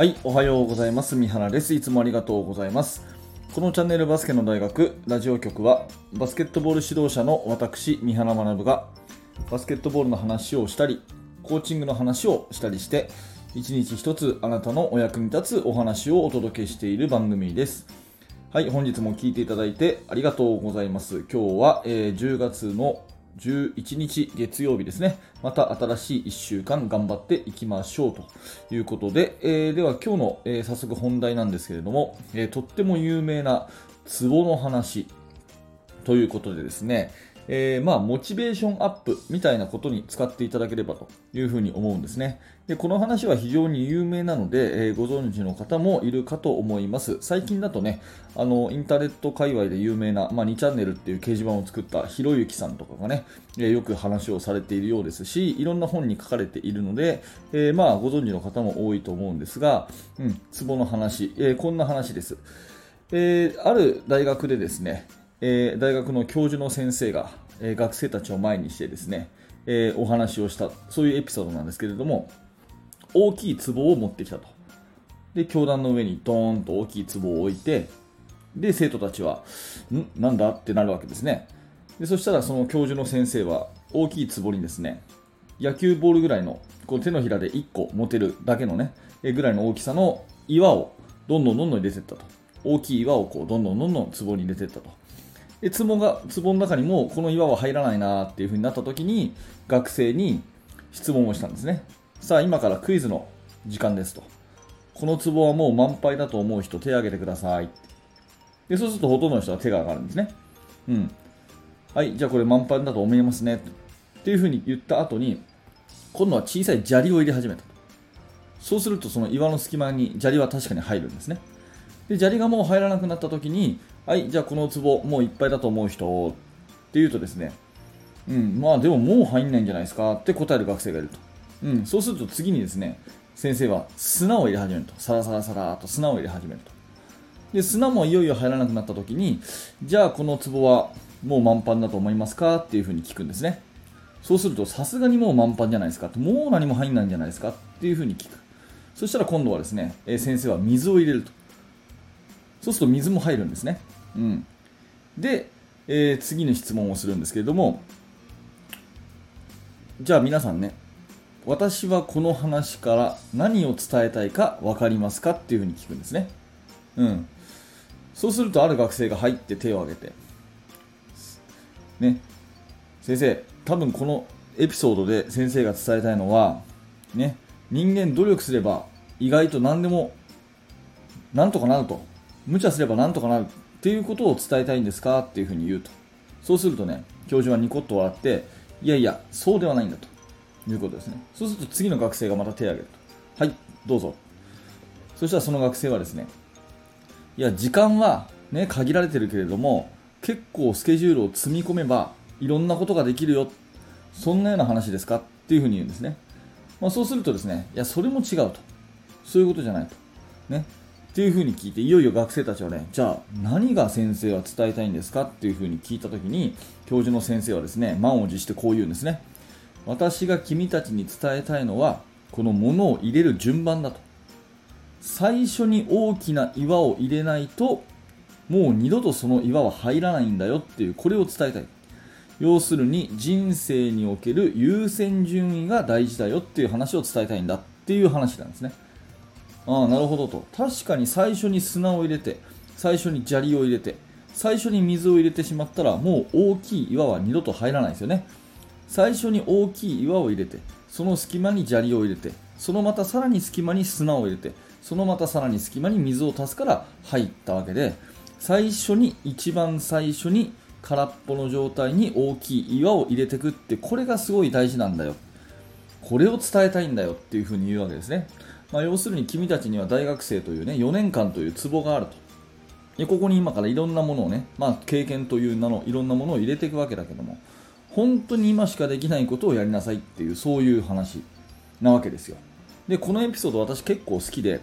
はい、おはようございます。三原です。いつもありがとうございます。このチャンネルバスケの大学ラジオ局はバスケットボール指導者の私、三原学がバスケットボールの話をしたり、コーチングの話をしたりして、一日一つあなたのお役に立つお話をお届けしている番組です。はい、本日も聞いていただいてありがとうございます。今日は、えー10月の11日月曜日ですね。また新しい1週間頑張っていきましょうということで、えーでは今日の、えー早速本題なんですけれども、えーとっても有名な壺の話ということでですね、えーまあ、モチベーションアップみたいなことに使っていただければというふうに思うんですね。でこの話は非常に有名なので、えーご存知の方もいるかと思います。最近だとね、あのインターネット界隈で有名な、まあ、2チャンネルっていう掲示板を作ったひろゆきさんとかがね、えーよく話をされているようですし、いろんな本に書かれているので、えーまあ、ご存知の方も多いと思うんですが、うん、ツボの話、えーこんな話です。えーある大学でですね、えー大学の教授の先生が、えー学生たちを前にしてですね、えーお話をした、そういうエピソードなんですけれども、大きい壺を持ってきたと。で、教壇の上にドーンと大きい壺を置いて、で、生徒たちは、ん？なんだ？ってなるわけですね。でそしたらその教授の先生は大きい壺にですね、野球ボールぐらいのこう手のひらで1個持てるだけのね、えぐらいの大きさの岩をどんどんどんどん入れていったと。大きい岩をこうどんどんどんどん壺に入れていったと。で壺が壺の中にもこの岩は入らないなっていう風になった時に学生に質問をしたんですね。さあ今からクイズの時間ですと。この壺はもう満杯だと思う人手を挙げてください。でそうするとほとんどの人は手が上がるんですね。うん。はい、じゃあこれ満杯だと思いますね。っていう風に言った後に今度は小さい砂利を入れ始めた。そうするとその岩の隙間に砂利は確かに入るんですね。で砂利がもう入らなくなった時に、はい、じゃあこの壺もういっぱいだと思う人って言うとですね、うん、まあでももう入んないんじゃないですかって答える学生がいると。うん、そうすると次にですね、先生は砂を入れ始めると。サラサラサラと砂を入れ始めると。で、砂もいよいよ入らなくなった時に、じゃあこの壺はもう満帆だと思いますか？っていうふうに聞くんですね。そうすると、さすがにもう満帆じゃないですか？もう何も入んないんじゃないですか？っていうふうに聞く。そしたら今度はですね、え先生は水を入れると。そうすると水も入るんですね。うん。で、えー次の質問をするんですけれども、じゃあ皆さんね、私はこの話から何を伝えたいか分かりますかっていうふうに聞くんですね。うん。そうするとある学生が入って手を挙げて、ね、先生、多分このエピソードで先生が伝えたいのは、ね、人間努力すれば意外と何でもなんとかなると。無茶すればなんとかなるっていうことを伝えたいんですかっていうふうに言うと。そうするとね、教授はニコッと笑って、いやいや、そうではないんだということですね。そうすると次の学生がまた手を挙げると。はい、どうぞ。そしたらその学生はですね、いや、時間はね、限られてるけれども、結構スケジュールを積み込めば、いろんなことができるよ。そんなような話ですか？っていうふうに言うんですね。まあ、そうするとですね、いや、それも違うと。そういうことじゃないと。ね。っていうふうに聞いて、いよいよ学生たちはね、じゃあ何が先生は伝えたいんですかっていうふうに聞いたときに、教授の先生はですね、満を持してこう言うんですね。私が君たちに伝えたいのは、この物を入れる順番だと。最初に大きな岩を入れないと、もう二度とその岩は入らないんだよっていう、これを伝えたい。要するに人生における優先順位が大事だよっていう話を伝えたいんだっていう話なんですね。ああ、なるほどと。確かに最初に砂を入れて、最初に砂利を入れて、最初に水を入れてしまったら、もう大きい岩は二度と入らないですよね。最初に大きい岩を入れて、その隙間に砂利を入れて、そのまたさらに隙間に砂を入れて、そのまたさらに隙間に水を足すから入ったわけで、最初に、一番最初に空っぽの状態に大きい岩を入れていくって、これがすごい大事なんだよ。これを伝えたいんだよっていうふうに言うわけですね。まあ、要するに君たちには大学生というね、4年間というツボがあると。でここに今からいろんなものをね、まあ、経験という名のいろんなものを入れていくわけだけども、本当に今しかできないことをやりなさいっていう、そういう話なわけですよ。で、このエピソード私結構好きで、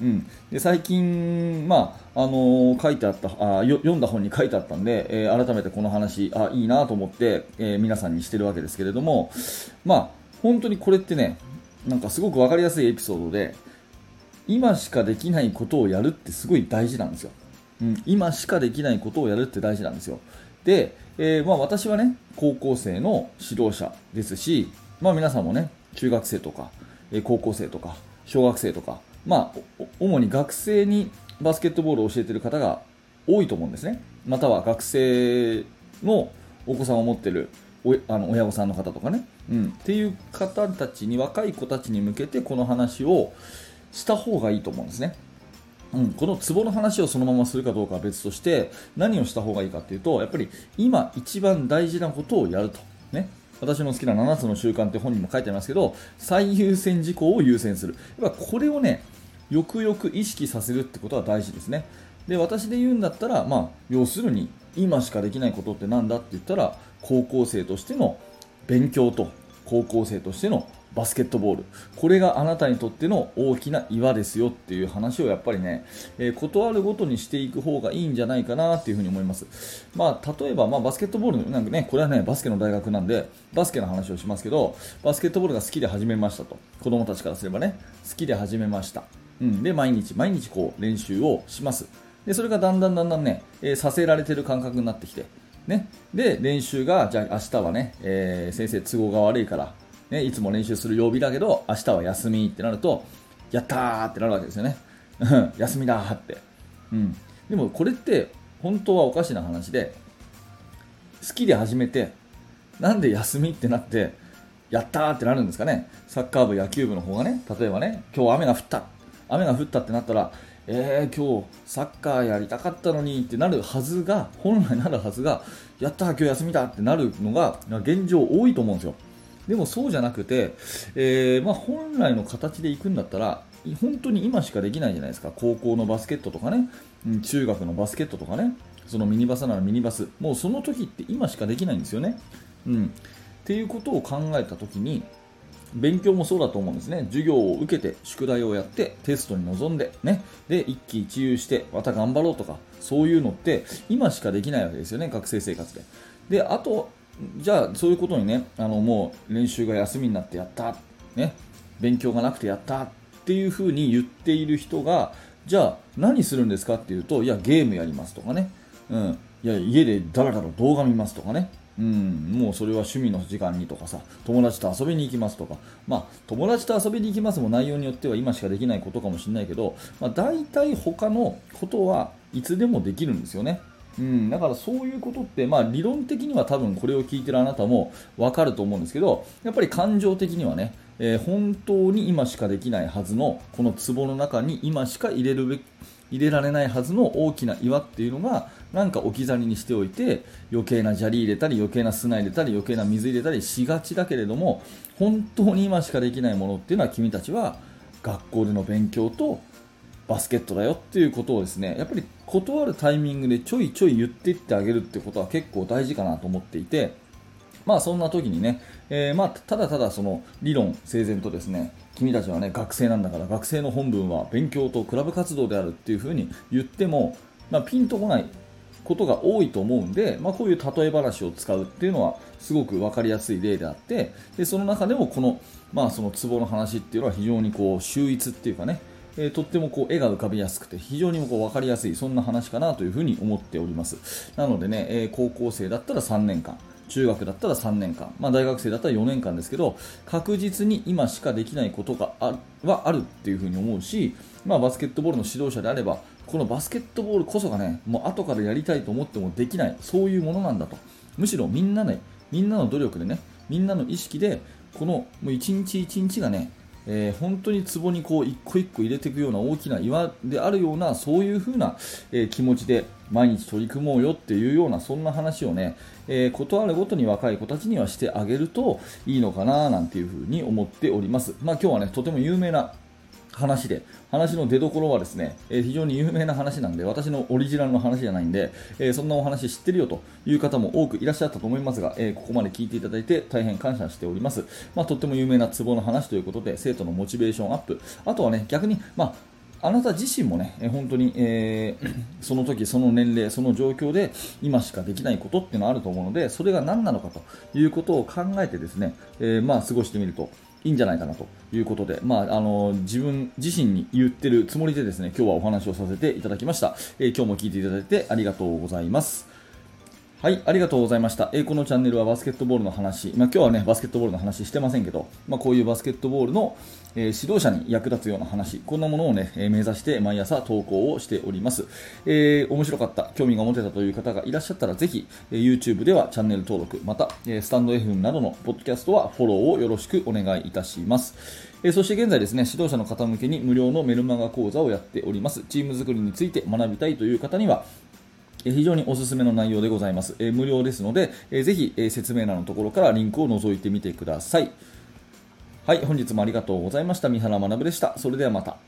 うん、で最近、まああのー書いてあったあ読んだ本に書いてあったんで、えー改めてこの話あいいなと思って、えー皆さんにしてるわけですけれども、まあ、本当にこれってねなんかすごく分かりやすいエピソードで今しかできないことをやるってすごい大事なんですよ。うん、今しかできないことをやるって大事なんですよ。で、えー、まあ、私はね、高校生の指導者ですし、まあ、皆さんもね、中学生とか、え、高校生とか、小学生とか、まあ、主に学生にバスケットボールを教えてる方が多いと思うんですね。または学生のお子さんを持っているあの親御さんの方とかね、うん、っていう方たちに若い子たちに向けてこの話をした方がいいと思うんですね。うん、このツボの話をそのままするかどうかは別として何をした方がいいかっていうとやっぱり今一番大事なことをやると、ね、私の好きな7つの習慣って本にも書いてありますけど最優先事項を優先する。やっぱこれをねよくよく意識させるってことは大事ですね。で私で言うんだったら、まあ、要するに今しかできないことって何だって言ったら高校生としての勉強と高校生としてのバスケットボール。これがあなたにとっての大きな岩ですよっていう話をやっぱりね、えー、断るごとにしていく方がいいんじゃないかなっていうふに思います、まあ、例えば、まあ、バスケットボールなんかねこれはねバスケの大学なんでバスケの話をしますけどバスケットボールが好きで始めましたと。子供たちからすればね好きで始めました、うん、で毎日毎日こう練習をします。でそれがだんだんだんだんね、えー、させられてる感覚になってきてね、で練習がじゃあ明日はね、えー、先生都合が悪いからね、いつも練習する曜日だけど明日は休みってなるとやったーってなるわけですよね。休みだーって、うん、でもこれって本当はおかしな話で好きで始めてなんで休みってなってやったーってなるんですかね。サッカー部野球部の方がね例えばね今日雨が降った。雨が降ったってなったらえー、今日サッカーやりたかったのにってなるはずが本来なるはずがやった今日休みだってなるのが現状多いと思うんですよ。でもそうじゃなくて、えー、まあ、本来の形で行くんだったら本当に今しかできないじゃないですか。高校のバスケットとかね中学のバスケットとかねそのミニバスならミニバス。もうその時って今しかできないんですよね。うん、っていうことを考えた時に勉強もそうだと思うんですね。授業を受けて、宿題をやって、テストに臨んで、ね。で、一喜一憂して、また頑張ろうとか、そういうのって、今しかできないわけですよね、学生生活で。で、あと、じゃあそういうことにねあのもう練習が休みになってやった、ね、勉強がなくてやった。っていうふうに言っている人がじゃあ何するんですかっていうといやゲームやりますとかね、うん、いや家でだらだら動画見ますとかね。うん、もうそれは趣味の時間にとかさ友達と遊びに行きますとか、まあ、友達と遊びに行きますも内容によっては今しかできないことかもしれないけど、まあ、大体他のことはいつでもできるんですよね。うん、だからそういうことって、まあ、理論的には多分これを聞いてるあなたも分かると思うんですけどやっぱり感情的にはね、えー、本当に今しかできないはずのこの壺の中に今しか入れるべき入れられないはずの大きな岩っていうのがなんか置き去りにしておいて余計な砂利入れたり余計な砂入れたり余計な水入れたりしがちだけれども本当に今しかできないものっていうのは君たちは学校での勉強とバスケットだよっていうことをですねやっぱり断るタイミングでちょいちょい言っていってあげるってことは結構大事かなと思っていてまあそんな時にね、えー、まあただただその理論整然とですね君たちはね学生なんだから学生の本分は勉強とクラブ活動であるっていうふうに言っても、まあ、ピンとこないことが多いと思うんで、まあ、こういう例え話を使うっていうのはすごく分かりやすい例であってでその中でもこの,、まあそのツボの話っていうのは非常にこう秀逸っていうかねえー、とってもこう絵が浮かびやすくて非常にこう分かりやすいそんな話かなというふに思っております。なのでね、えー、高校生だったら3年間中学だったら3年間、まあ、大学生だったら4年間ですけど確実に今しかできないことがあはあるっていうふに思うし、まあ、バスケットボールの指導者であればこのバスケットボールこそがねもう後からやりたいと思ってもできないそういうものなんだと。むしろみんなねみんなの努力でねみんなの意識でこのもう一日一日がねえー、本当に壺にこう一個一個入れていくような大きな岩であるようなそういう風な、えー、気持ちで毎日取り組もうよっていうようなそんな話をね、えー、ことあるごとに若い子たちにはしてあげるといいのかななんていう風に思っております。まあ、今日はねとても有名な話で、話の出どころはですね、えー、非常に有名な話なんで、私のオリジナルの話じゃないんで、えー、そんなお話知ってるよという方も多くいらっしゃったと思いますが、えー、ここまで聞いていただいて大変感謝しております。まあ、とっても有名なツボの話ということで、生徒のモチベーションアップ、あとはね、逆に、まああなた自身もね、本当に、えー、その時、その年齢、その状況で今しかできないことっていうのはあると思うので、それが何なのかということを考えてですね、えー、まあ過ごしてみるといいんじゃないかなということで、まあ、あの自分自身に言ってるつもりでですね今日はお話をさせていただきました、えー、今日も聞いていただいてありがとうございます。はい、ありがとうございました。えー、このチャンネルはバスケットボールの話、まあ、今日はね、バスケットボールの話してませんけど、まあ、こういうバスケットボールの、えー、指導者に役立つような話、こんなものをね、えー、目指して毎朝投稿をしております。え面白かった、興味が持てたという方がいらっしゃったら、ぜひ、え YouTube ではチャンネル登録、また、えスタンド FM などのポッドキャストはフォローをよろしくお願いいたします。えそして現在ですね、指導者の方向けに無料のメルマガ講座をやっております。チーム作りについて学びたいという方には、非常におすすめの内容でございます。え無料ですので、えぜひ、え説明欄のところからリンクを覗いてみてください。はい、本日もありがとうございました。三原学でした。それではまた。